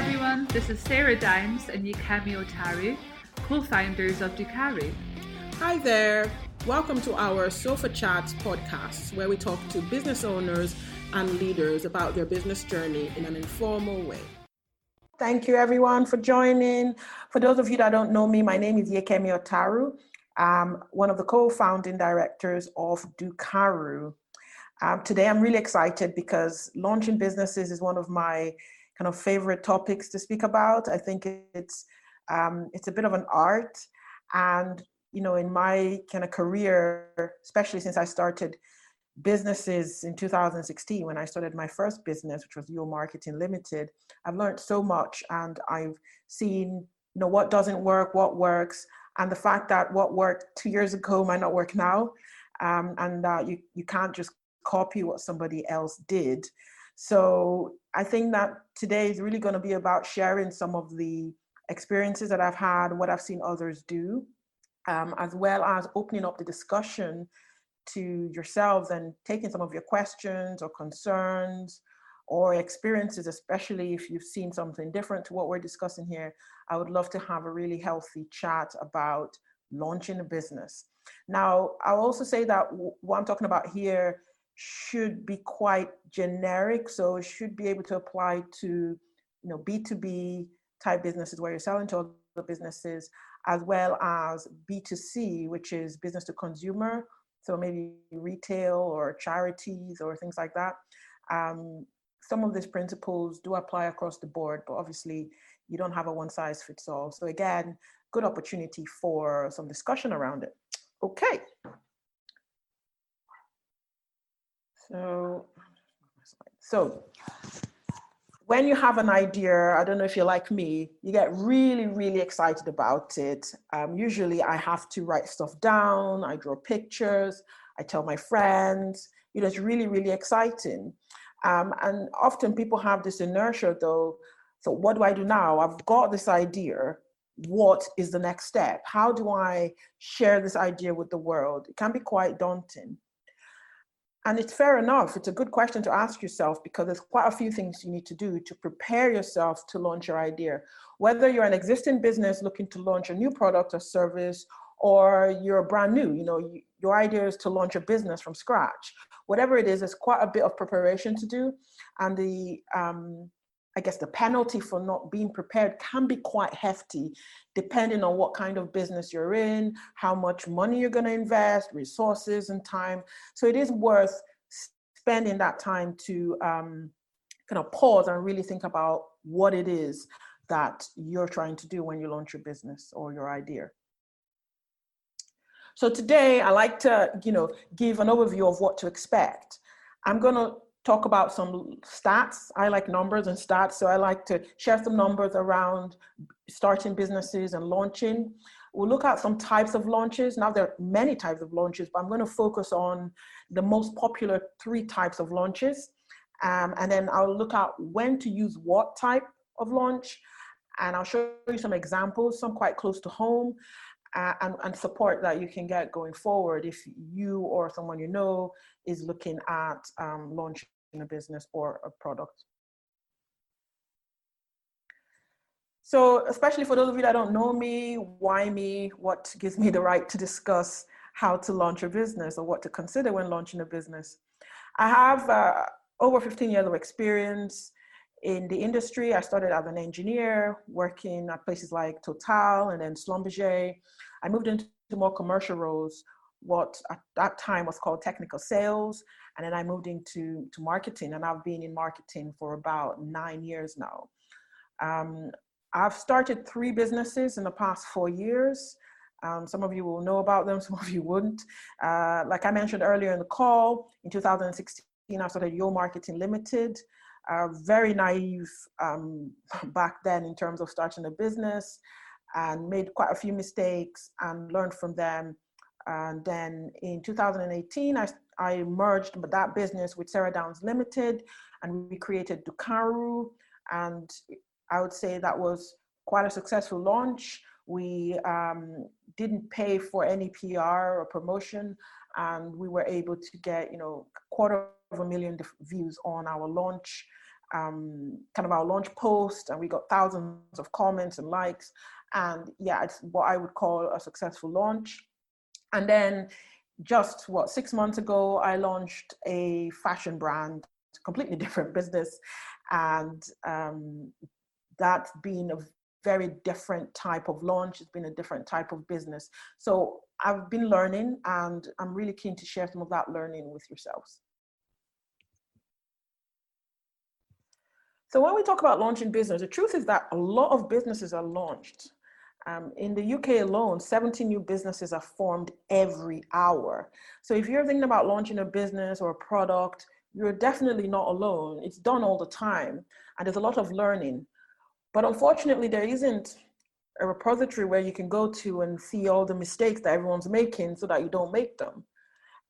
everyone, this is Sarah Dimes and Yekemi Otaru, co-founders of Dukaru. Hi there. Welcome to our Sofa Chats podcast, where we talk to business owners and leaders about their business journey in an informal way. Thank you, everyone, for joining. For those of you that don't know me, my name is Yekemi Otaru. I'm one of the co-founding directors of Dukaru. Um, today, I'm really excited because launching businesses is one of my kind of favorite topics to speak about. I think it's um, it's a bit of an art, and you know, in my kind of career, especially since I started businesses in 2016 when I started my first business, which was Yo Marketing Limited, I've learned so much, and I've seen you know what doesn't work, what works, and the fact that what worked two years ago might not work now, um, and uh, you you can't just copy what somebody else did. So I think that today is really going to be about sharing some of the experiences that I've had, what I've seen others do, um, as well as opening up the discussion to yourselves and taking some of your questions or concerns or experiences, especially if you've seen something different to what we're discussing here. I would love to have a really healthy chat about launching a business. Now, I'll also say that what I'm talking about here should be quite generic. So it should be able to apply to, you know, B2B type businesses where you're selling to other businesses, as well as B2C, which is business to consumer. So maybe retail or charities or things like that. Um, some of these principles do apply across the board, but obviously you don't have a one size fits all. So again, good opportunity for some discussion around it. Okay. So, so when you have an idea, I don't know if you're like me, you get really, really excited about it. Um, usually I have to write stuff down, I draw pictures, I tell my friends, you know, it's really, really exciting. Um, and often people have this inertia though. So what do I do now? I've got this idea. What is the next step? How do I share this idea with the world? It can be quite daunting. And it's fair enough. It's a good question to ask yourself because there's quite a few things you need to do to prepare yourself to launch your idea. Whether you're an existing business looking to launch a new product or service, or you're brand new, you know, you, your idea is to launch a business from scratch. Whatever it is, there's quite a bit of preparation to do. And the um, I guess the penalty for not being prepared can be quite hefty, depending on what kind of business you're in, how much money you're going to invest, resources, and time. So it is worth spending that time to um, kind of pause and really think about what it is that you're trying to do when you launch your business or your idea. So today I like to, you know, give an overview of what to expect. I'm going to talk about some stats. I like numbers and stats, so I like to share some numbers around starting businesses and launching. We'll look at some types of launches. Now, there are many types of launches, but I'm going to focus on the most popular three types of launches. Um, and then I'll look at when to use what type of launch. And I'll show you some examples, some quite close to home, uh, and, and support that you can get going forward if you or someone you know is looking at um, launching a business or a product. So, especially for those of you that don't know me, why me, what gives me the right to discuss how to launch a business or what to consider when launching a business. I have uh, over 15 years of experience in the industry. I started as an engineer working at places like Total and then Schlumberger. I moved into more commercial roles, what at that time was called technical sales. And then I moved into to marketing, and I've been in marketing for about nine years now. Um, I've started three businesses in the past four years. Um, some of you will know about them, some of you wouldn't. Uh, like I mentioned earlier in the call, in 2016, I started Yo Marketing Limited. Uh, very naive um, back then in terms of starting a business and made quite a few mistakes and learned from them. And then in 2018, I, I merged that business with Sarah Downs Limited and we created Dukaru. And I would say that was quite a successful launch. We um, didn't pay for any PR or promotion, and we were able to get, you know, quarter of a million views on our launch. um, kind of our launch post, and we got thousands of comments and likes. And yeah, it's what I would call a successful launch. And then just what six months ago, I launched a fashion brand, completely different business, and um, that's been a very different type of launch. It's been a different type of business. So I've been learning, and I'm really keen to share some of that learning with yourselves. So when we talk about launching business, the truth is that a lot of businesses are launched. Um, in the UK alone, 70 new businesses are formed every hour. So if you're thinking about launching a business or a product, you're definitely not alone. It's done all the time, and there's a lot of learning. But unfortunately, there isn't a repository where you can go to and see all the mistakes that everyone's making so that you don't make them.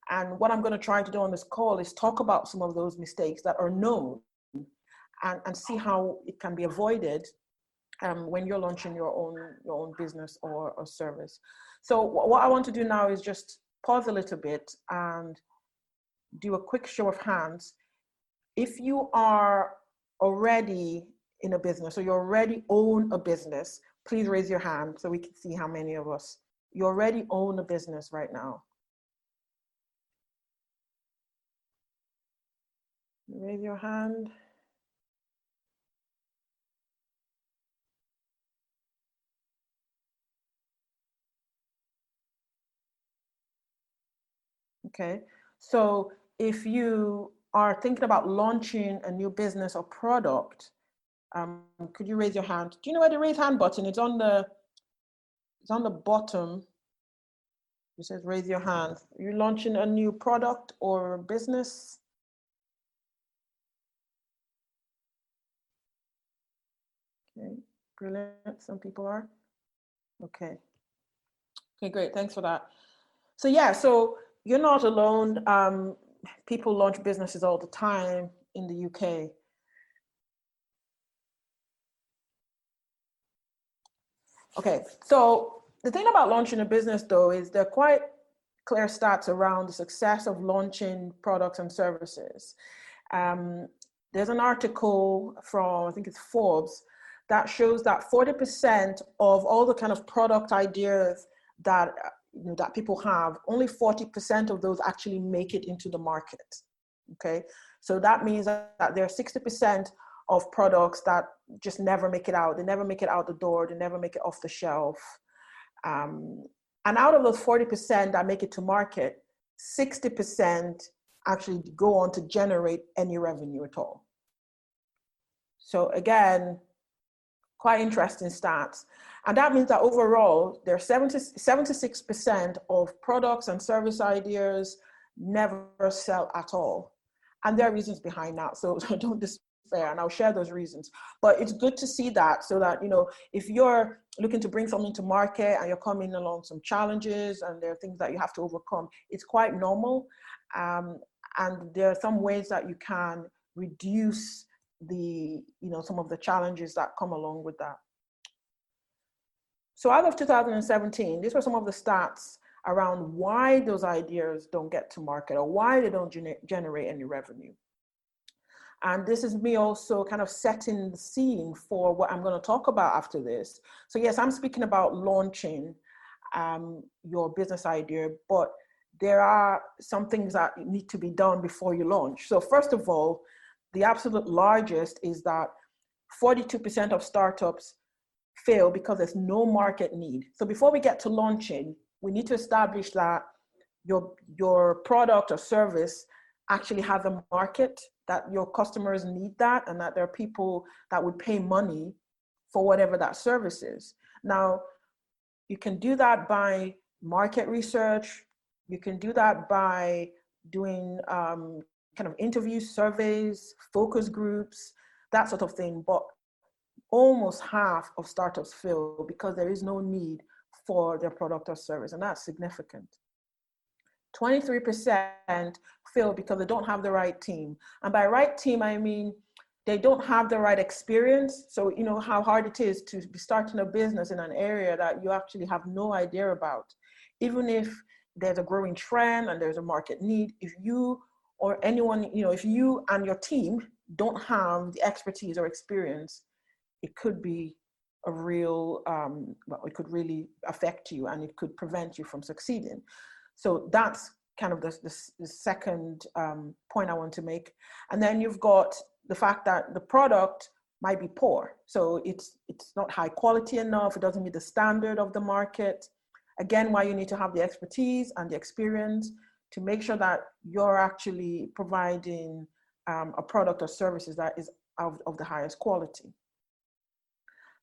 And what I'm going to try to do on this call is talk about some of those mistakes that are known and, and see how it can be avoided um, when you're launching your own your own business or, or service. So what I want to do now is just pause a little bit and do a quick show of hands. If you are already in a business or you already own a business, please raise your hand so we can see how many of us you already own a business right now. Raise your hand. Okay, so if you are thinking about launching a new business or product, um, could you raise your hand? Do you know where the raise hand button? It's on the it's on the bottom. It says raise your hand. Are you launching a new product or business? Okay, brilliant. Some people are. Okay. Okay, great. Thanks for that. So yeah, so you're not alone. Um, people launch businesses all the time in the UK. Okay, so the thing about launching a business though is there are quite clear stats around the success of launching products and services. Um, there's an article from, I think it's Forbes, that shows that 40% of all the kind of product ideas that you know, that people have, only 40% of those actually make it into the market. Okay, so that means that there are 60% of products that just never make it out. They never make it out the door. They never make it off the shelf. Um, and out of those 40% that make it to market, 60% actually go on to generate any revenue at all. So again, quite interesting stats. And that means that overall, there are 70, 76% of products and service ideas never sell at all. And there are reasons behind that. So, don't despair, and I'll share those reasons. But it's good to see that so that, you know, if you're looking to bring something to market and you're coming along some challenges and there are things that you have to overcome, it's quite normal. Um, and there are some ways that you can reduce the, you know, some of the challenges that come along with that. So out of 2017, these were some of the stats around why those ideas don't get to market or why they don't gener generate any revenue. And this is me also kind of setting the scene for what I'm going to talk about after this. So yes, I'm speaking about launching um, your business idea, but there are some things that need to be done before you launch. So first of all, the absolute largest is that 42% of startups fail because there's no market need. So before we get to launching, we need to establish that your, your product or service actually has a market, that your customers need that, and that there are people that would pay money for whatever that service is. Now, you can do that by market research. You can do that by doing um, kind of interviews, surveys, focus groups, that sort of thing. But almost half of startups fail because there is no need for their product or service, and that's significant. 23% fail because they don't have the right team. And by right team, I mean they don't have the right experience. So, you know how hard it is to be starting a business in an area that you actually have no idea about. Even if there's a growing trend and there's a market need, if you or anyone, you know, if you and your team don't have the expertise or experience, it could be a real, um, well, it could really affect you and it could prevent you from succeeding. So that's kind of the, the, the second um, point I want to make. And then you've got the fact that the product might be poor. So it's, it's not high quality enough, it doesn't meet the standard of the market. Again, why you need to have the expertise and the experience to make sure that you're actually providing um, a product or services that is of, of the highest quality.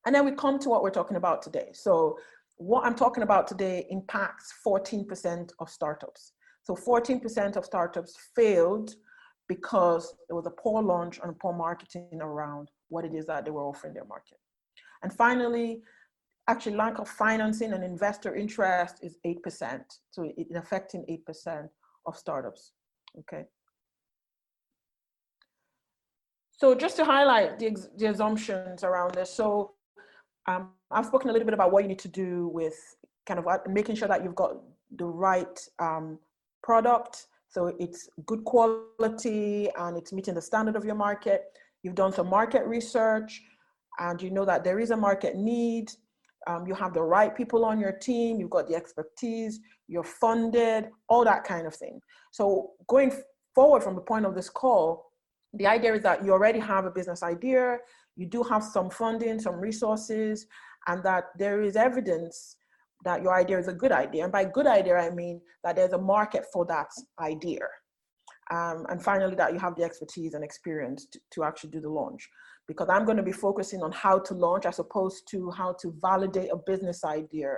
And then we come to what we're talking about today. So what I'm talking about today impacts 14% of startups. So 14% of startups failed because there was a poor launch and poor marketing around what it is that they were offering their market. And finally, actually lack of financing and investor interest is 8%. So it affecting 8% of startups, okay? So just to highlight the, the assumptions around this. So um, I've spoken a little bit about what you need to do with kind of making sure that you've got the right um, product. So it's good quality and it's meeting the standard of your market. You've done some market research and you know that there is a market need. Um, you have the right people on your team, you've got the expertise, you're funded, all that kind of thing. So going forward from the point of this call, the idea is that you already have a business idea, you do have some funding, some resources, and that there is evidence that your idea is a good idea. And by good idea, I mean that there's a market for that idea. Um, and finally, that you have the expertise and experience to, to actually do the launch. Because I'm going to be focusing on how to launch as opposed to how to validate a business idea.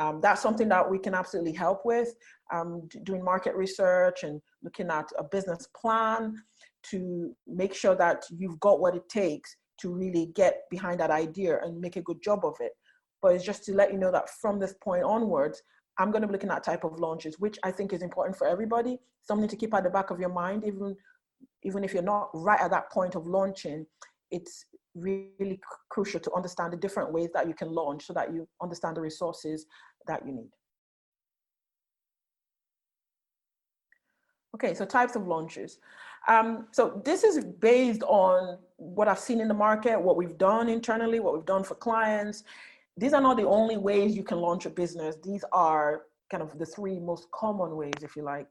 Um, that's something that we can absolutely help with, um, doing market research and looking at a business plan to make sure that you've got what it takes to really get behind that idea and make a good job of it. But it's just to let you know that from this point onwards, I'm going to be looking at type of launches, which I think is important for everybody. Something to keep at the back of your mind, even even if you're not right at that point of launching. It's really crucial to understand the different ways that you can launch so that you understand the resources that you need. Okay, so types of launches. Um, so this is based on what I've seen in the market, what we've done internally, what we've done for clients. These are not the only ways you can launch a business. These are kind of the three most common ways, if you like.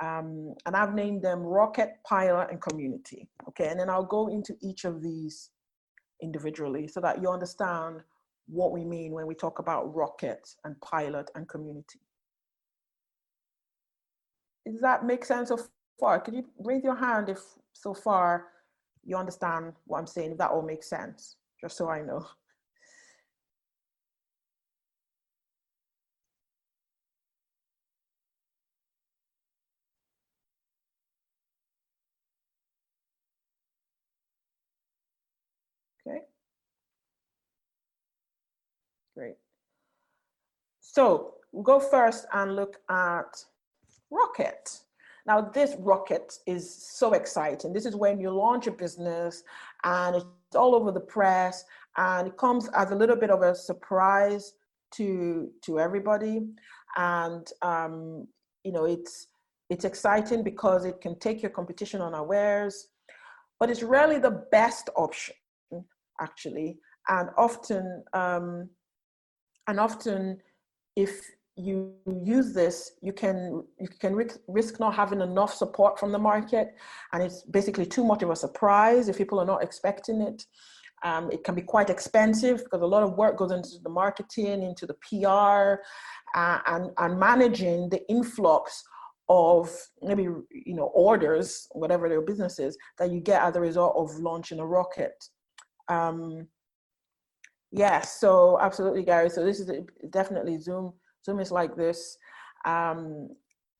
Um, and I've named them Rocket, Pilot, and Community. Okay, and then I'll go into each of these individually so that you understand what we mean when we talk about Rocket and Pilot and Community. Does that make sense of far, could you raise your hand if so far you understand what I'm saying, if that all makes sense, just so I know. Okay. Great. So we'll go first and look at Rocket. Now, this rocket is so exciting. This is when you launch a business and it's all over the press and it comes as a little bit of a surprise to to everybody. And um, you know, it's it's exciting because it can take your competition unawares, but it's really the best option actually. And often, um, and often, if you use this, you can you can risk not having enough support from the market, and it's basically too much of a surprise if people are not expecting it. Um, it can be quite expensive because a lot of work goes into the marketing, into the PR, uh, and and managing the influx of maybe you know orders, whatever their business is, that you get as a result of launching a rocket. Um, yes, so absolutely, Gary. So this is definitely Zoom Zoom is like this. Um,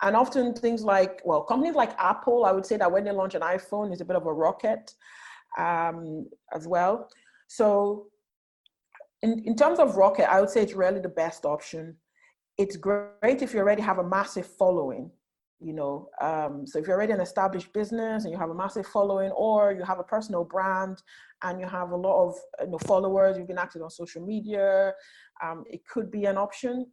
and often things like, well, companies like Apple, I would say that when they launch an iPhone is a bit of a rocket um, as well. So in, in terms of rocket, I would say it's really the best option. It's great if you already have a massive following, you know. Um, so if you're already an established business and you have a massive following, or you have a personal brand and you have a lot of you know, followers, you've been active on social media, um, it could be an option.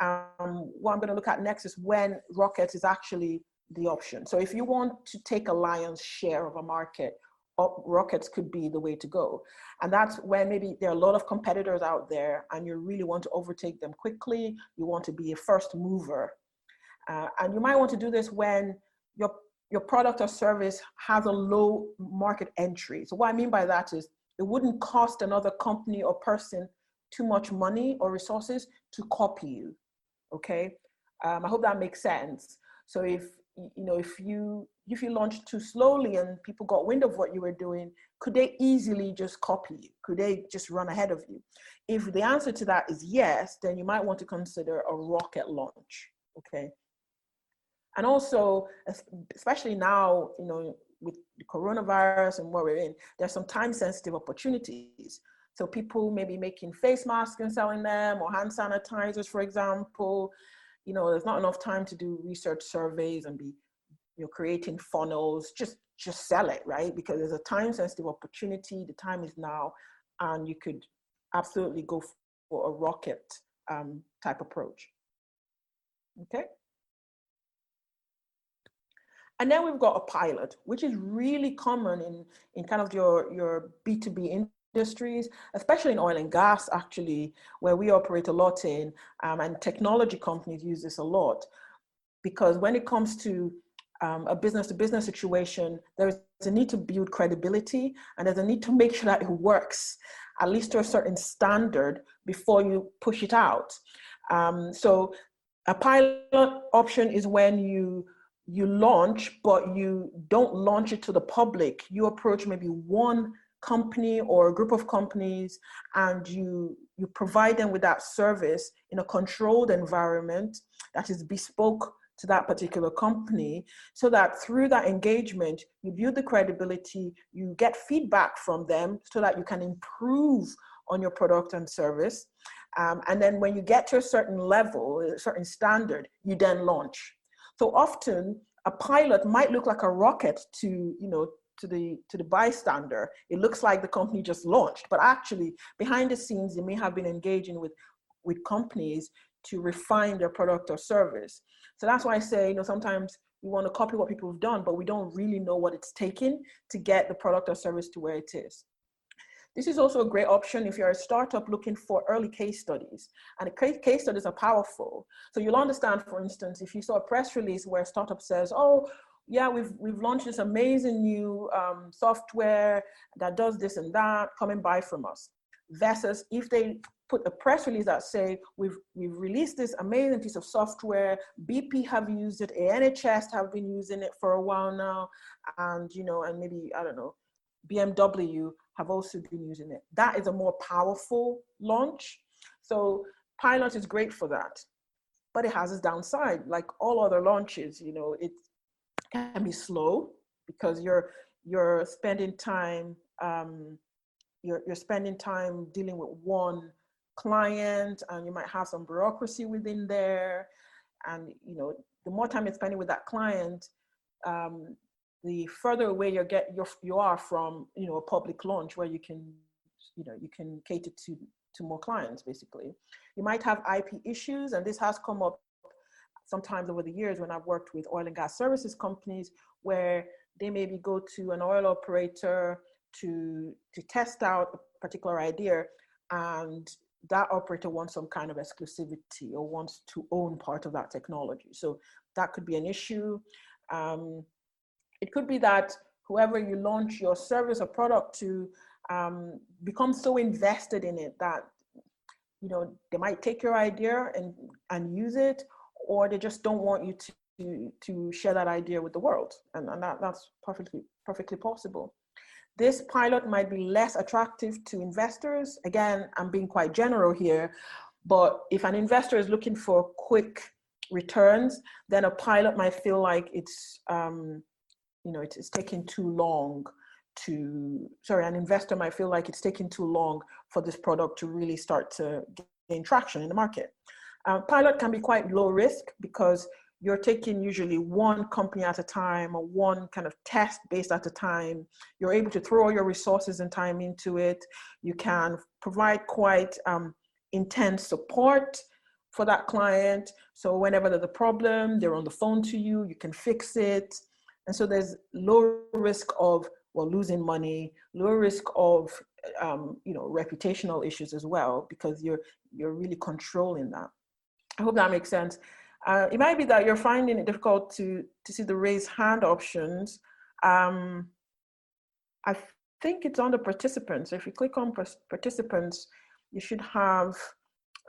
Um, what I'm going to look at next is when rocket is actually the option. So if you want to take a lion's share of a market, rockets could be the way to go. And that's when maybe there are a lot of competitors out there and you really want to overtake them quickly. You want to be a first mover. Uh, and you might want to do this when your, your product or service has a low market entry. So what I mean by that is it wouldn't cost another company or person too much money or resources to copy you. Okay. Um, I hope that makes sense. So if you know if you if you launched too slowly and people got wind of what you were doing, could they easily just copy you? Could they just run ahead of you? If the answer to that is yes, then you might want to consider a rocket launch. Okay. And also, especially now, you know, with the coronavirus and what we're in, there's some time sensitive opportunities. So people may be making face masks and selling them or hand sanitizers, for example. You know, there's not enough time to do research surveys and be you know creating funnels. Just just sell it right? Because there's a time sensitive opportunity. The time is now and you could absolutely go for a rocket um, type approach. Okay? And then we've got a pilot which is really common in in kind of your your b2b industries especially in oil and gas actually where we operate a lot in um, and technology companies use this a lot because when it comes to um, a business to business situation, there's a need to build credibility and there's a need to make sure that it works, at least to a certain standard before you push it out. Um, so a pilot option is when you you launch, but you don't launch it to the public. You approach maybe one company or a group of companies and you you provide them with that service in a controlled environment that is bespoke to that particular company so that through that engagement you build the credibility you get feedback from them so that you can improve on your product and service. Um, and then when you get to a certain level a certain standard you then launch. So often a pilot might look like a rocket to you know to the to the bystander it looks like the company just launched but actually behind the scenes they may have been engaging with with companies to refine their product or service so that's why I say, you know, sometimes we want to copy what people have done, but we don't really know what it's taken to get the product or service to where it is. This is also a great option if you're a startup looking for early case studies. And case studies are powerful. So you'll understand, for instance, if you saw a press release where a startup says, oh, yeah, we've, we've launched this amazing new um, software that does this and that, come and buy from us. Versus if they put a press release that say we've we've released this amazing piece of software. BP have used it, NHS have been using it for a while now, and you know, and maybe I don't know, BMW have also been using it. That is a more powerful launch. So pilot is great for that, but it has its downside. Like all other launches, you know, it can be slow because you're you're spending time um, you're, you're spending time dealing with one client and you might have some bureaucracy within there. And you know the more time you're spending with that client um, the further away you get you're, you are from you know a public launch where you can you know you can cater to to more clients basically. You might have ip issues and this has come up sometimes over the years when i've worked with oil and gas services companies where they maybe go to an oil operator to to test out a particular idea and that operator wants some kind of exclusivity or wants to own part of that technology. So that could be an issue. Um, it could be that whoever you launch your service or product to um, becomes so invested in it that you know they might take your idea and and use it, or they just don't want you to to, to share that idea with the world, and, and that, that's perfectly perfectly possible. This pilot might be less attractive to investors. Again, I'm being quite general here, but if an investor is looking for quick returns, then a pilot might feel like it's, um, you know, it's, it's taking too long to, sorry, an investor might feel like it's taking too long for this product to really start to gain traction in the market. Uh, pilot can be quite low risk because you're taking usually one company at a time or one kind of test based at a time. You're able to throw all your resources and time into it. You can provide quite um, intense support for that client. So whenever there's a problem, they're on the phone to you, you can fix it. And so there's low risk of well losing money lower risk of um, you know reputational issues as well because you're you're really controlling that i hope that makes sense uh, it might be that you're finding it difficult to to see the raise hand options um, i think it's on the participants so if you click on participants you should have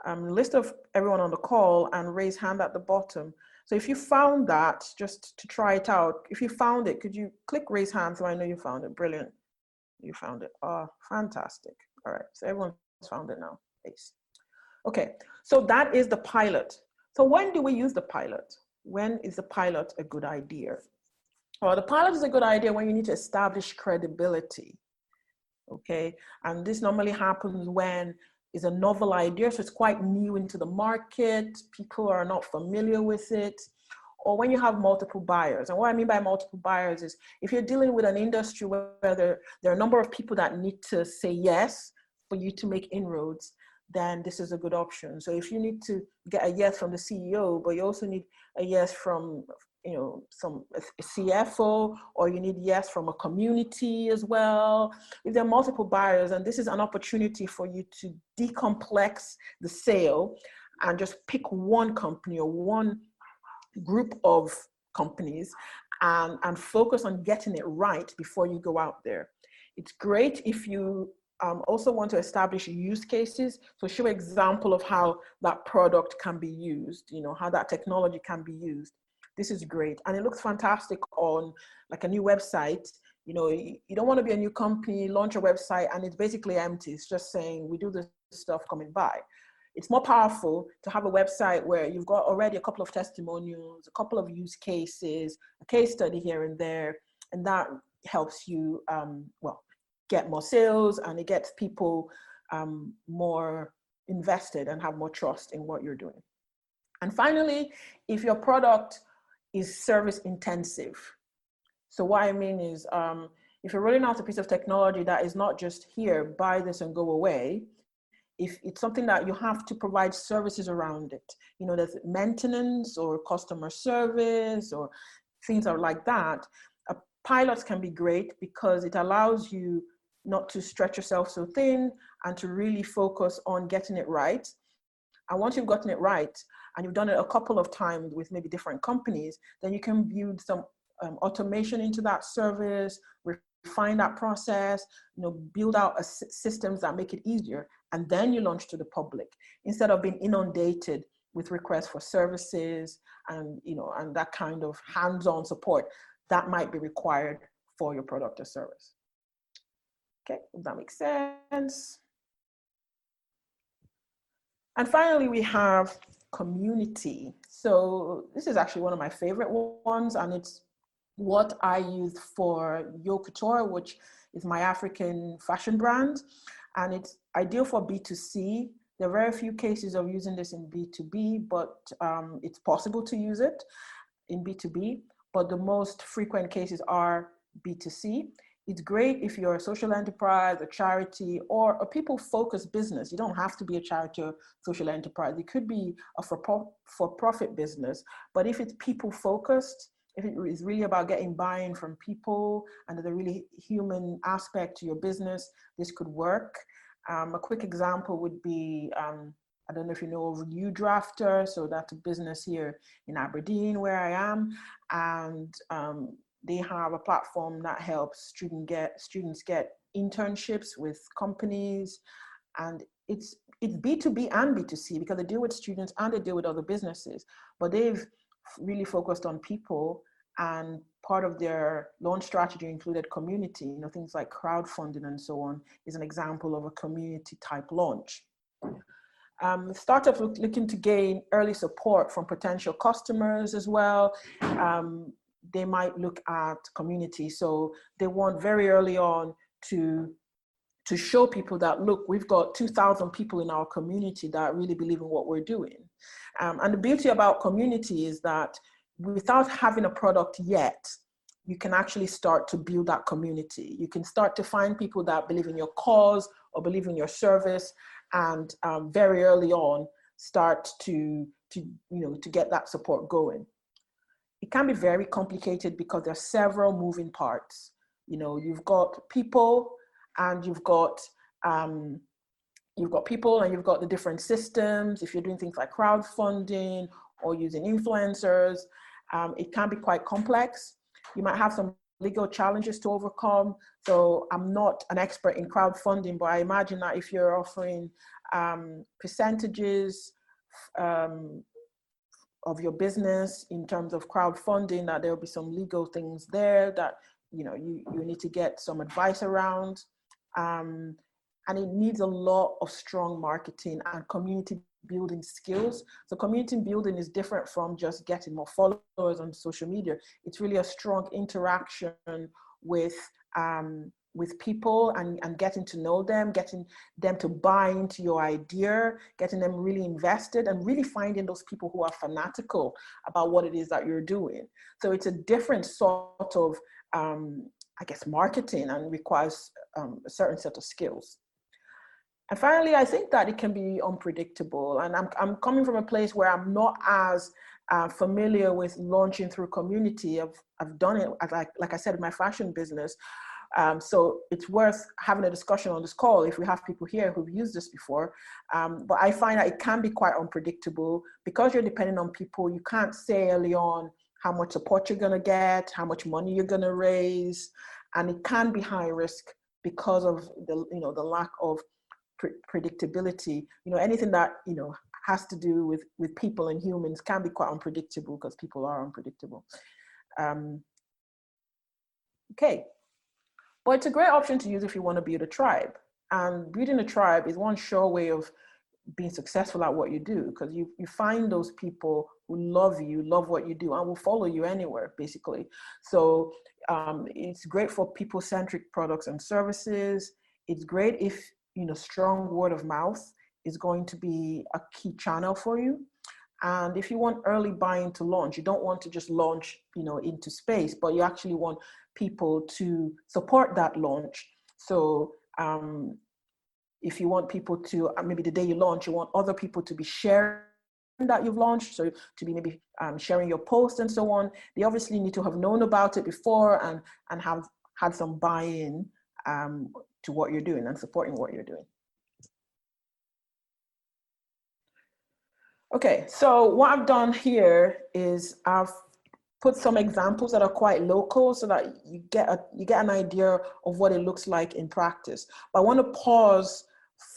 um, list of everyone on the call and raise hand at the bottom so if you found that, just to try it out, if you found it, could you click raise hand so I know you found it? Brilliant. You found it. Oh, fantastic. All right, so everyone's found it now. Ace. Okay, so that is the pilot. So when do we use the pilot? When is the pilot a good idea? Well, the pilot is a good idea when you need to establish credibility. Okay, and this normally happens when is a novel idea, so it's quite new into the market, people are not familiar with it, or when you have multiple buyers. And what I mean by multiple buyers is if you're dealing with an industry where there, there are a number of people that need to say yes for you to make inroads, then this is a good option. So if you need to get a yes from the CEO, but you also need a yes from you know some CFO or you need yes from a community as well. If there are multiple buyers, and this is an opportunity for you to decomplex the sale and just pick one company or one group of companies and, and focus on getting it right before you go out there. It's great if you um, also want to establish use cases. So show example of how that product can be used, you know, how that technology can be used this is great. And it looks fantastic on like a new website. You know, you, don't want to be a new company, launch a website, and it's basically empty. It's just saying, we do this stuff coming by. It's more powerful to have a website where you've got already a couple of testimonials, a couple of use cases, a case study here and there, and that helps you, um, well, get more sales and it gets people um, more invested and have more trust in what you're doing. And finally, if your product is service intensive. So what I mean is, um, if you're rolling out a piece of technology that is not just here, buy this and go away, if it's something that you have to provide services around it, you know, there's maintenance or customer service or things are like that, a pilot can be great because it allows you not to stretch yourself so thin and to really focus on getting it right. And once you've gotten it right, and you've done it a couple of times with maybe different companies, then you can build some um, automation into that service, refine that process, you know, build out a, systems that make it easier, and then you launch to the public instead of being inundated with requests for services and you know and that kind of hands-on support that might be required for your product or service. Okay, that makes sense. And finally, we have community. So this is actually one of my favorite ones, and it's what I use for Yo Couture, which is my African fashion brand, and it's ideal for B2C. There are very few cases of using this in B2B, but um, it's possible to use it in B2B. But the most frequent cases are B2C it's great if you're a social enterprise, a charity, or a people focused business. You don't have to be a charity or social enterprise. It could be a for profit business. But if it's people focused, if it is really about getting buy in from people and the really human aspect to your business, this could work. Um, a quick example would be um, I don't know if you know of drafter, so that's a business here in Aberdeen where I am, and um, they have a platform that helps student get students get internships with companies. And it's it's b2b and b2c because they deal with students and they deal with other businesses. But they've really focused on people and part of their launch strategy included community you know things like crowdfunding and so on is an example of a community type launch. Um, startups looking to gain early support from potential customers as well. Um, they might look at community. So they want very early on to to show people that look, we've got 2,000 people in our community that really believe in what we're doing. Um, and the beauty about community is that without having a product yet, you can actually start to build that community. You can start to find people that believe in your cause or believe in your service, and um, very early on start to to you know to get that support going it can be very complicated because there are several moving parts. you know, you've got people and you've got um, you've got people and you've got the different systems. If you're doing things like crowdfunding or using influencers, um, it can be quite complex. You might have some legal challenges to overcome. So I'm not an expert in crowdfunding, but I imagine that if you're offering um, percentages um, of your business in terms of crowdfunding, that there'll be some legal things there that you know you, you need to get some advice around. Um, and it needs a lot of strong marketing and community building skills. So community building is different from just getting more followers on social media. It's really a strong interaction with um, with people and, and getting to know them, getting them to buy into your idea, getting them really invested, and really finding those people who are fanatical about what it is that you're doing. So it's a different sort of, um, I guess, marketing and requires um, a certain set of skills. And finally, I think that it can be unpredictable. And I'm, I'm coming from a place where I'm not as uh, familiar with launching through community. I've, I've done it, like, like I said, in my fashion business. Um, so it's worth having a discussion on this call if we have people here who've used this before. Um, but I find that it can be quite unpredictable because you're depending on people. You can't say early on how much support you're going to get, how much money you're going to raise, and it can be high risk because of the you know the lack of pre- predictability. You know, anything that you know has to do with with people and humans can be quite unpredictable because people are unpredictable. Um, okay, but it's a great option to use if you want to build a tribe. And building a tribe is one sure way of being successful at what you do because you, you find those people who love you, love what you do, and will follow you anywhere, basically. So um, it's great for people centric products and services. It's great if you know strong word of mouth is going to be a key channel for you and if you want early buying to launch you don't want to just launch you know into space but you actually want people to support that launch so um, if you want people to uh, maybe the day you launch you want other people to be sharing that you've launched so to be maybe um, sharing your post and so on they obviously need to have known about it before and and have had some buy-in um, to what you're doing and supporting what you're doing. Okay, so what I've done here is I've put some examples that are quite local so that you get a, you get an idea of what it looks like in practice. But I want to pause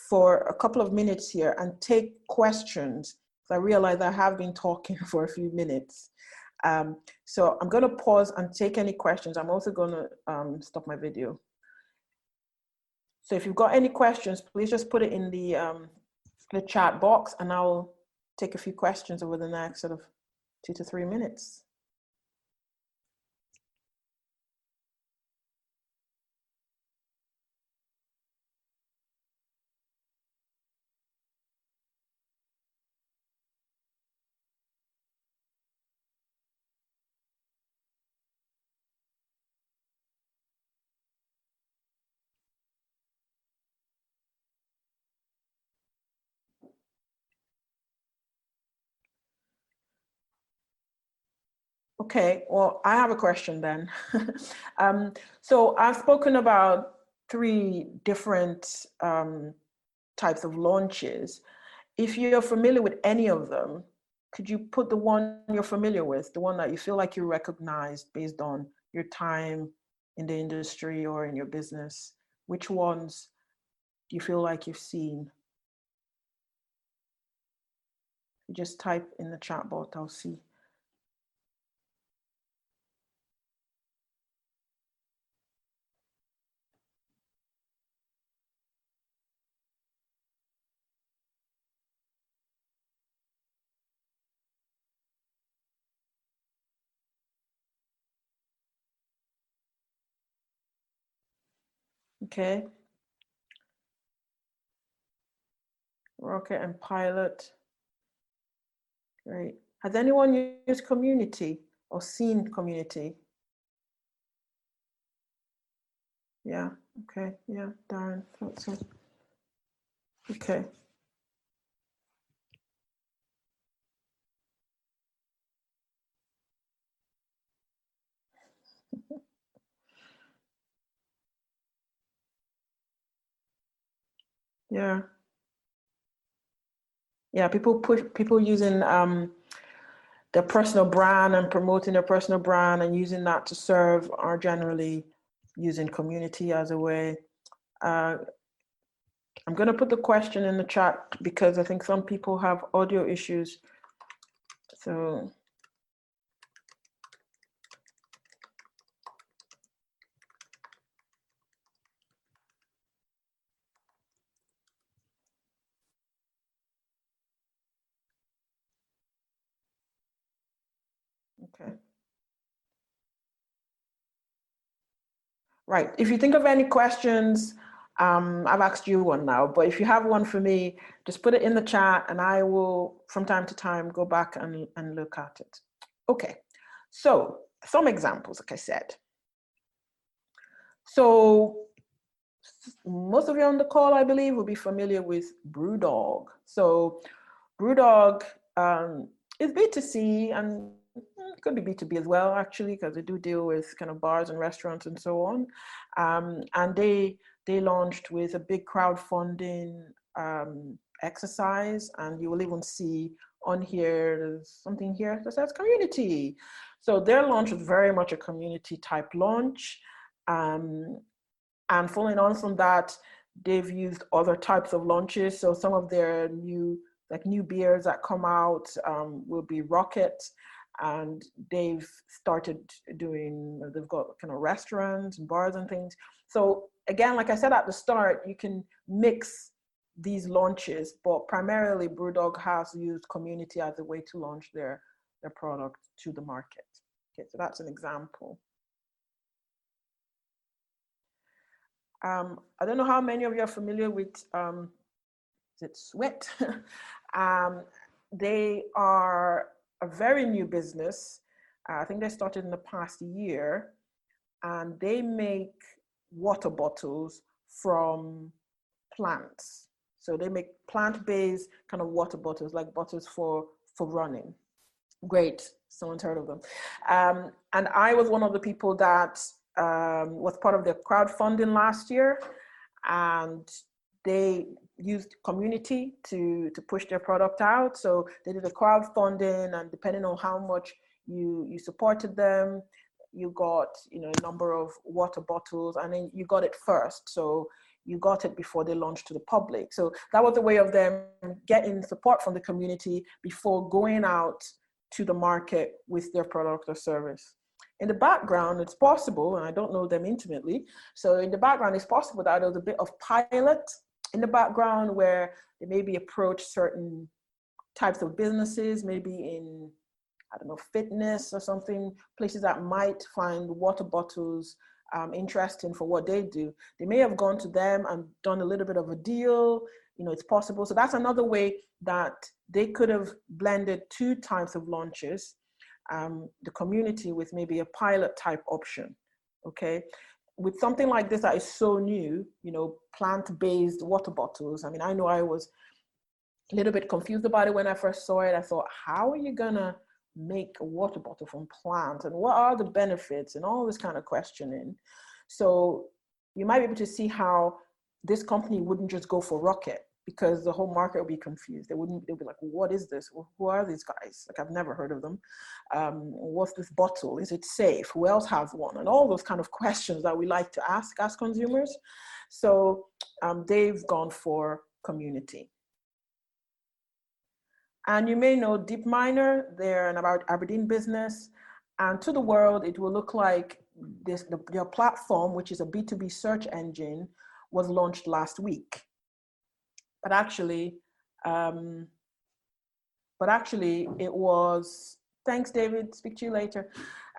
for a couple of minutes here and take questions. I realize I have been talking for a few minutes. Um, so I'm going to pause and take any questions. I'm also going to um, stop my video. So if you've got any questions, please just put it in the, um, the chat box and I'll take a few questions over the next sort of two to three minutes. Okay, well, I have a question then. um, so I've spoken about three different um, types of launches. If you're familiar with any of them, could you put the one you're familiar with, the one that you feel like you recognize based on your time in the industry or in your business? Which ones do you feel like you've seen? just type in the chat box, I'll see. Okay. Rocket and Pilot. Great. Has anyone used Community or seen Community? Yeah, okay, yeah, Darren, thought so. Okay. Yeah. Yeah, people push people using um, their personal brand and promoting their personal brand and using that to serve are generally using community as a way. Uh, I'm going to put the question in the chat because I think some people have audio issues. So Okay. Right. If you think of any questions, um, I've asked you one now, but if you have one for me, just put it in the chat and I will, from time to time, go back and, and look at it. Okay. So, some examples, like I said. So, most of you on the call, I believe, will be familiar with Brewdog. So, Brewdog um, is B2C and it could be B2B as well, actually, because they do deal with kind of bars and restaurants and so on. Um, and they they launched with a big crowdfunding um, exercise, and you will even see on here there's something here that says community. So their launch was very much a community type launch. Um, and following on from that, they've used other types of launches. So some of their new like new beers that come out um, will be Rocket and they've started doing they've got kind of restaurants and bars and things. So again like i said at the start you can mix these launches but primarily brewdog has used community as a way to launch their their product to the market. Okay so that's an example. Um, i don't know how many of you are familiar with um, is it sweat? Um, they are a very new business. Uh, I think they started in the past year, and they make water bottles from plants. So they make plant-based kind of water bottles, like bottles for for running. Great, someone's heard of them. Um, and I was one of the people that um, was part of the crowdfunding last year, and they used community to to push their product out. So they did a crowdfunding, and depending on how much you you supported them, you got you know a number of water bottles, and then you got it first. So you got it before they launched to the public. So that was a way of them getting support from the community before going out to the market with their product or service. In the background, it's possible, and I don't know them intimately. So in the background, it's possible that there was a bit of pilot in the background where they maybe approach certain types of businesses, maybe in, I don't know, fitness or something, places that might find water bottles um, interesting for what they do. They may have gone to them and done a little bit of a deal. You know, it's possible. So that's another way that they could have blended two types of launches, um, the community with maybe a pilot type option. Okay with something like this that is so new, you know, plant-based water bottles. I mean, I know I was a little bit confused about it when I first saw it. I thought, how are you gonna make a water bottle from plants and what are the benefits and all this kind of questioning. So you might be able to see how this company wouldn't just go for rocket because the whole market would be confused. They wouldn't, they'd be like, what is this? Who are these guys? Like, I've never heard of them. Um, what's this bottle? Is it safe? Who else has one? And all those kind of questions that we like to ask as consumers. So um, they've gone for community. And you may know DeepMiner, they're an about Aberdeen business. And to the world, it will look like this, the, their platform, which is a B2B search engine, was launched last week but actually, um, but actually it was, thanks David, speak to you later.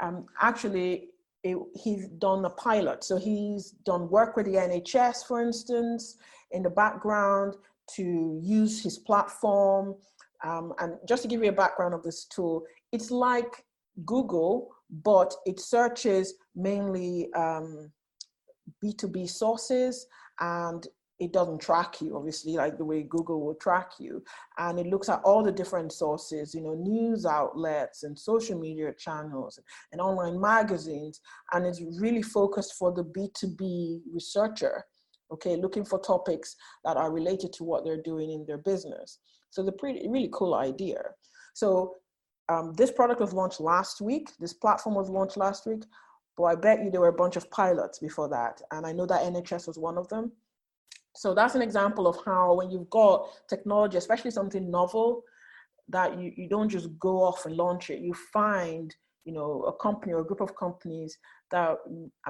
Um, actually, it, he's done a pilot. So he's done work with the NHS, for instance, in the background to use his platform. Um, and just to give you a background of this tool, it's like Google, but it searches mainly um, B2B sources and it doesn't track you obviously like the way google will track you and it looks at all the different sources you know news outlets and social media channels and online magazines and it's really focused for the b2b researcher okay, looking for topics that are related to what they're doing in their business. So the pretty really cool idea. So um, this product was launched last week. This platform was launched last week, but I bet you there were a bunch of pilots before that, and I know that NHS was one of them. So that's an example of how when you've got technology, especially something novel, that you, you don't just go off and launch it. You find, you know, a company or a group of companies that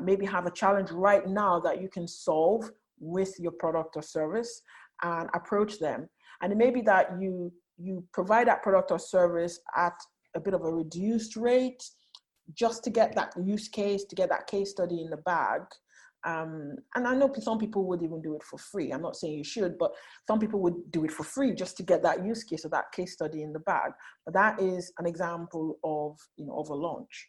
maybe have a challenge right now that you can solve with your product or service and approach them. And it may be that you you provide that product or service at a bit of a reduced rate just to get that use case, to get that case study in the bag. Um, and I know some people would even do it for free. I'm not saying you should, but some people would do it for free just to get that use case or that case study in the bag. But that is an example of, you know, of a launch.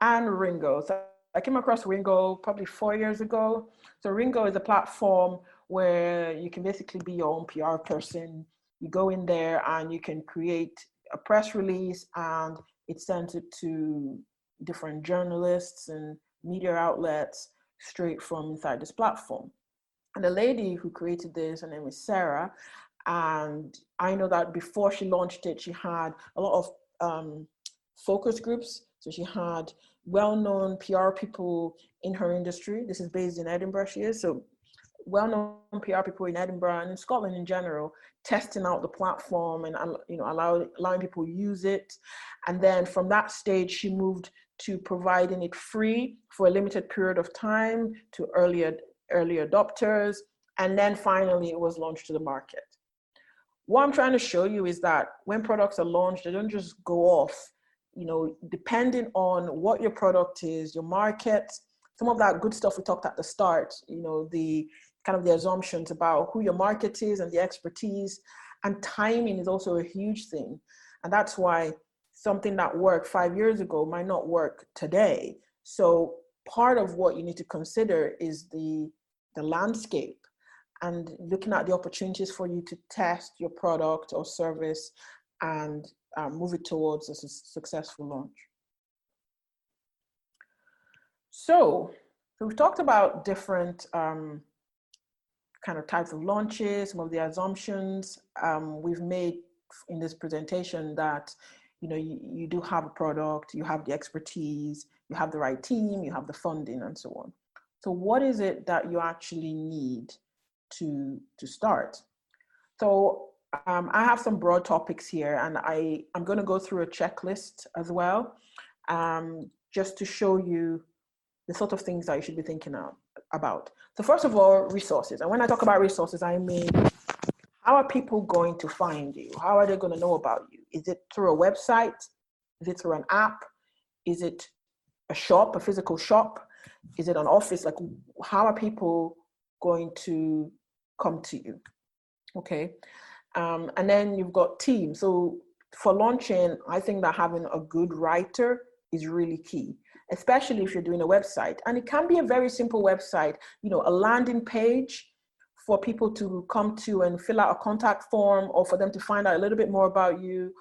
And Ringo. So I came across Ringo probably four years ago. So Ringo is a platform where you can basically be your own PR person. You go in there and you can create a press release and it sends it to different journalists and media outlets straight from inside this platform. And the lady who created this, her name is Sarah. And I know that before she launched it, she had a lot of um, focus groups. So she had well-known PR people in her industry. This is based in Edinburgh, she is. So well-known PR people in Edinburgh and in Scotland in general, testing out the platform and you know allow, allowing people use it. And then from that stage, she moved to providing it free for a limited period of time to early, early adopters. And then finally, it was launched to the market. What I'm trying to show you is that when products are launched, they don't just go off. You know, depending on what your product is, your market, some of that good stuff we talked at the start, you know, the kind of the assumptions about who your market is and the expertise and timing is also a huge thing. And that's why something that worked five years ago might not work today. So part of what you need to consider is the the landscape and looking at the opportunities for you to test your product or service and um, move it towards a successful launch. So, so we've talked about different um, kind of types of launches, some of the assumptions um, we've made in this presentation that you know you, you do have a product you have the expertise you have the right team you have the funding and so on. So what is it that you actually need to to start? So um, i have some broad topics here and i i'm going to go through a checklist as well um, just to show you the sort of things that you should be thinking about. So first of all resources. And when i talk about resources i mean how are people going to find you? How are they going to know about you? Is it through a website? Is it through an app? Is it a shop, a physical shop? Is it an office? Like, how are people going to come to you? Okay. Um, and then you've got team. So for launching, I think that having a good writer is really key, especially if you're doing a website. And it can be a very simple website, you know, a landing page for people to come to and fill out a contact form or for them to find out a little bit more about you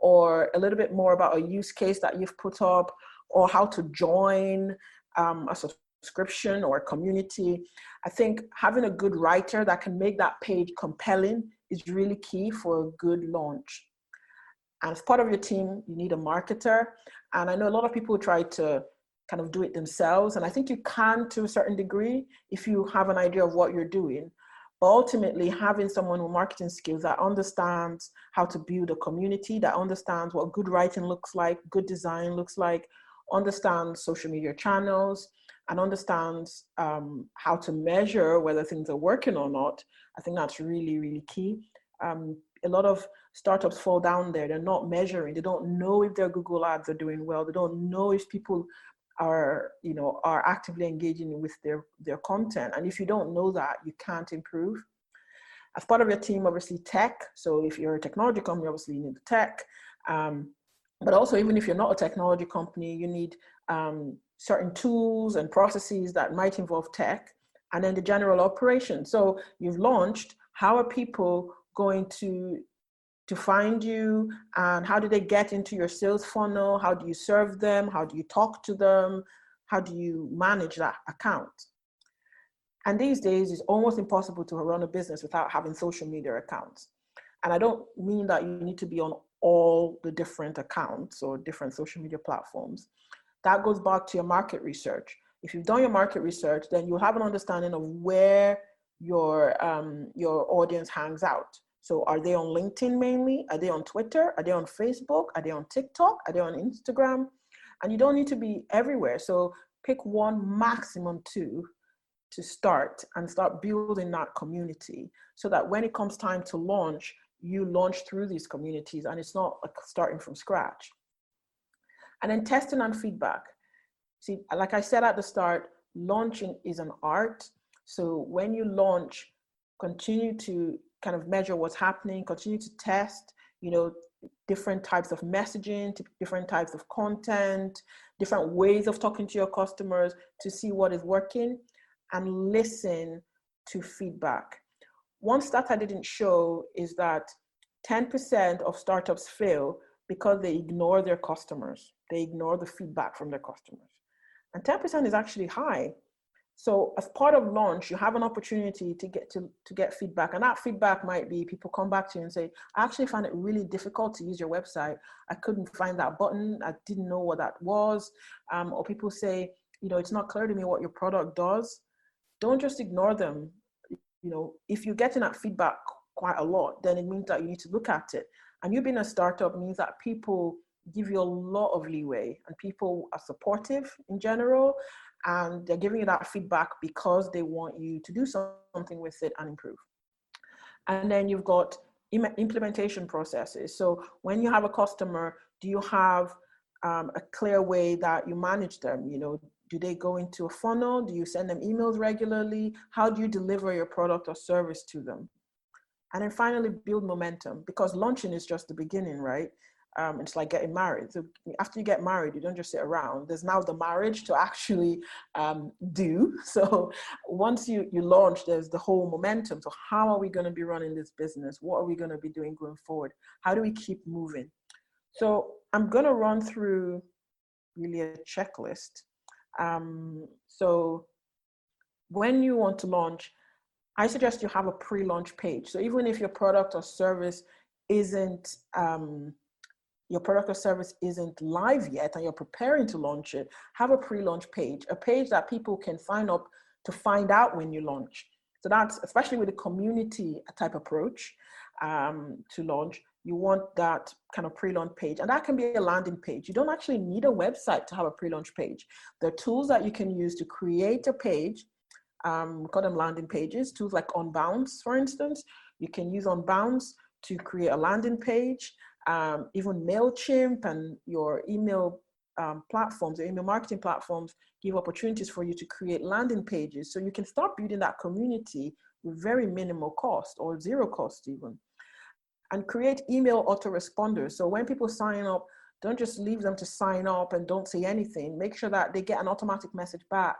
or a little bit more about a use case that you've put up or how to join um, a subscription or a community. I think having a good writer that can make that page compelling is really key for a good launch. And as part of your team, you need a marketer. And I know a lot of people try to kind of do it themselves. And I think you can to a certain degree if you have an idea of what you're doing. Ultimately, having someone with marketing skills that understands how to build a community, that understands what good writing looks like, good design looks like, understands social media channels, and understands um, how to measure whether things are working or not, I think that's really, really key. Um, a lot of startups fall down there. They're not measuring. They don't know if their Google ads are doing well. They don't know if people are you know are actively engaging with their their content. And if you don't know that you can't improve. As part of your team obviously tech. So if you're a technology company obviously you need the tech. Um, but also even if you're not a technology company you need um, certain tools and processes that might involve tech and then the general operation. So you've launched. How are people going to to find you and how do they get into your sales funnel how do you serve them how do you talk to them how do you manage that account? And these days, it's almost impossible to run a business without having social media accounts. And I don't mean that you need to be on all the different accounts or different social media platforms. That goes back to your market research. If you've done your market research, then you'll have an understanding of where your um, your audience hangs out. So are they on LinkedIn mainly? Are they on Twitter? Are they on Facebook? Are they on TikTok? Are they on Instagram? And you don't need to be everywhere. So pick one, maximum two to start and start building that community so that when it comes time to launch, you launch through these communities and it's not like starting from scratch. And then testing and feedback. See, like I said at the start, launching is an art. So when you launch, continue to kind of measure what's happening, continue to test, you know, different types of messaging, different types of content, different ways of talking to your customers to see what is working and listen to feedback. One stat I didn't show is that 10% of startups fail because they ignore their customers. They ignore the feedback from their customers. And 10% is actually high. So as part of launch, you have an opportunity to get to, to get feedback. And that feedback might be people come back to you and say, I actually found it really difficult to use your website. I couldn't find that button. I didn't know what that was. Um, or people say, you know, it's not clear to me what your product does. Don't just ignore them. You know, if you're getting that feedback quite a lot, then it means that you need to look at it. And you being a startup means that people give you a lot of leeway and people are supportive in general and they're giving you that feedback because they want you to do something with it and improve. And then you've got implementation processes. So when you have a customer, do you have um, a clear way that you manage them? You know, do they go into a funnel? Do you send them emails regularly? How do you deliver your product or service to them? And then finally, build momentum because launching is just the beginning, right? Um, it's like getting married. So after you get married, you don't just sit around. There's now the marriage to actually um, do. So once you you launch, there's the whole momentum. So how are we going to be running this business? What are we going to be doing going forward? How do we keep moving? So I'm going to run through really a checklist. Um, so when you want to launch, I suggest you have a pre-launch page. So even if your product or service isn't um, your product or service isn't live yet and you're preparing to launch it, have a pre-launch page, a page that people can sign up to find out when you launch. So that's especially with a community type approach um, to launch, you want that kind of pre-launch page. And that can be a landing page. You don't actually need a website to have a pre-launch page. There are tools that you can use to create a page, um, call them landing pages, tools like Unbounce, for instance. You can use Unbounce to create a landing page um, even MailChimp and your email um, platforms, your email marketing platforms give opportunities for you to create landing pages. So you can start building that community with very minimal cost or zero cost even. And create email autoresponders. So when people sign up, don't just leave them to sign up and don't say anything. Make sure that they get an automatic message back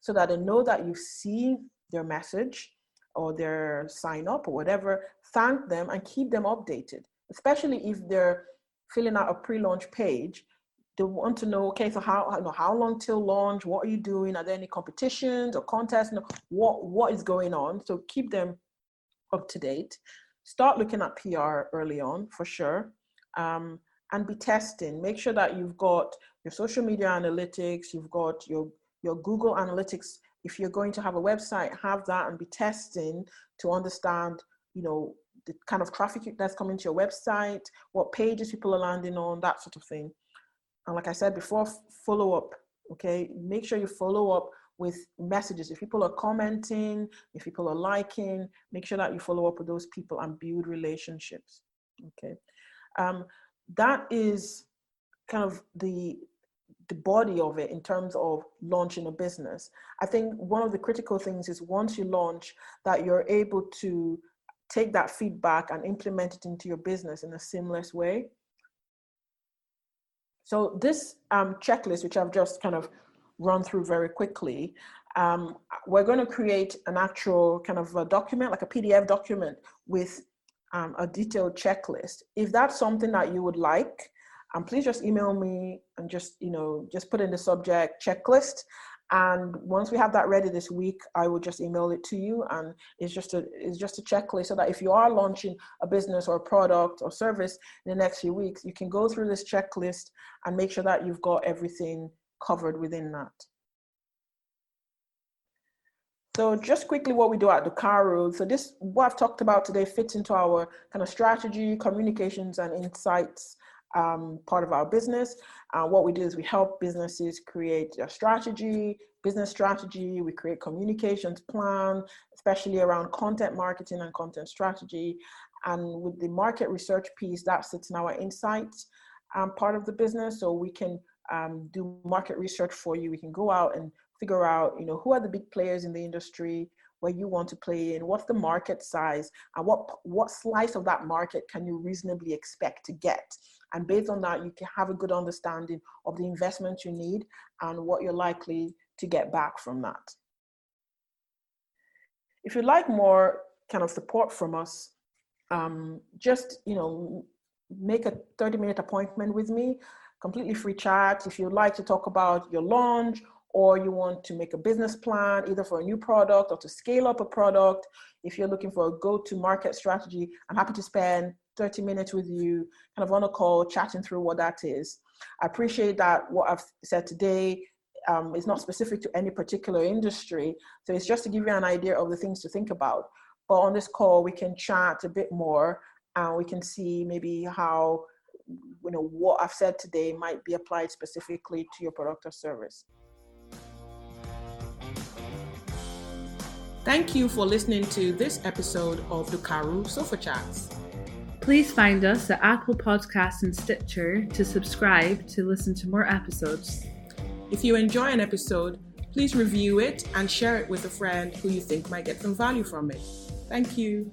so that they know that you see their message or their sign up or whatever. Thank them and keep them updated especially if they're filling out a pre-launch page they want to know okay so how you know, how long till launch? What are you doing? Are there any competitions or contests? You know, what what is going on? So keep them up to date. Start looking at pr early on for sure um, and be testing. Make sure that you've got your social media analytics you've got your your google analytics. If you're going to have a website have that and be testing to understand you know the kind of traffic that's coming to your website, what pages people are landing on, that sort of thing. And like I said before, follow up. Okay, make sure you follow up with messages. If people are commenting, if people are liking, make sure that you follow up with those people and build relationships. Okay, um, that is kind of the the body of it in terms of launching a business. I think one of the critical things is once you launch that you're able to take that feedback and implement it into your business in a seamless way. So this um, checklist, which I've just kind of run through very quickly, um, we're going to create an actual kind of a document, like a PDF document with um, a detailed checklist. If that's something that you would like, um, please just email me and just you know just put in the subject checklist and once we have that ready this week i will just email it to you. And it's just a it's just a checklist so that if you are launching a business or a product or service in the next few weeks you can go through this checklist and make sure that you've got everything covered within that. So just quickly what we do at Dukaru. So this, what I've talked about today fits into our kind of strategy, communications and insights um, part of our business. Uh, what we do is we help businesses create a strategy, business strategy. We create communications plan, especially around content marketing and content strategy. And with the market research piece, that sits in our insights um, part of the business. So we can um, do market research for you. We can go out and figure out, you know, who are the big players in the industry, where you want to play in, what's the market size, and what what slice of that market can you reasonably expect to get. And based on that, you can have a good understanding of the investment you need and what you're likely to get back from that. If you'd like more kind of support from us, um, just you know, make a 30 minute appointment with me, completely free chat. If you'd like to talk about your launch or you want to make a business plan either for a new product or to scale up a product, if you're looking for a go to market strategy, I'm happy to spend 30 minutes with you, kind of on a call, chatting through what that is. I appreciate that what I've said today um, is not specific to any particular industry. So it's just to give you an idea of the things to think about. But on this call, we can chat a bit more and we can see maybe how, you know, what I've said today might be applied specifically to your product or service. Thank you for listening to this episode of the Karu Sofa Chats. Please find us at Apple Podcasts and Stitcher to subscribe to listen to more episodes. If you enjoy an episode, please review it and share it with a friend who you think might get some value from it. Thank you.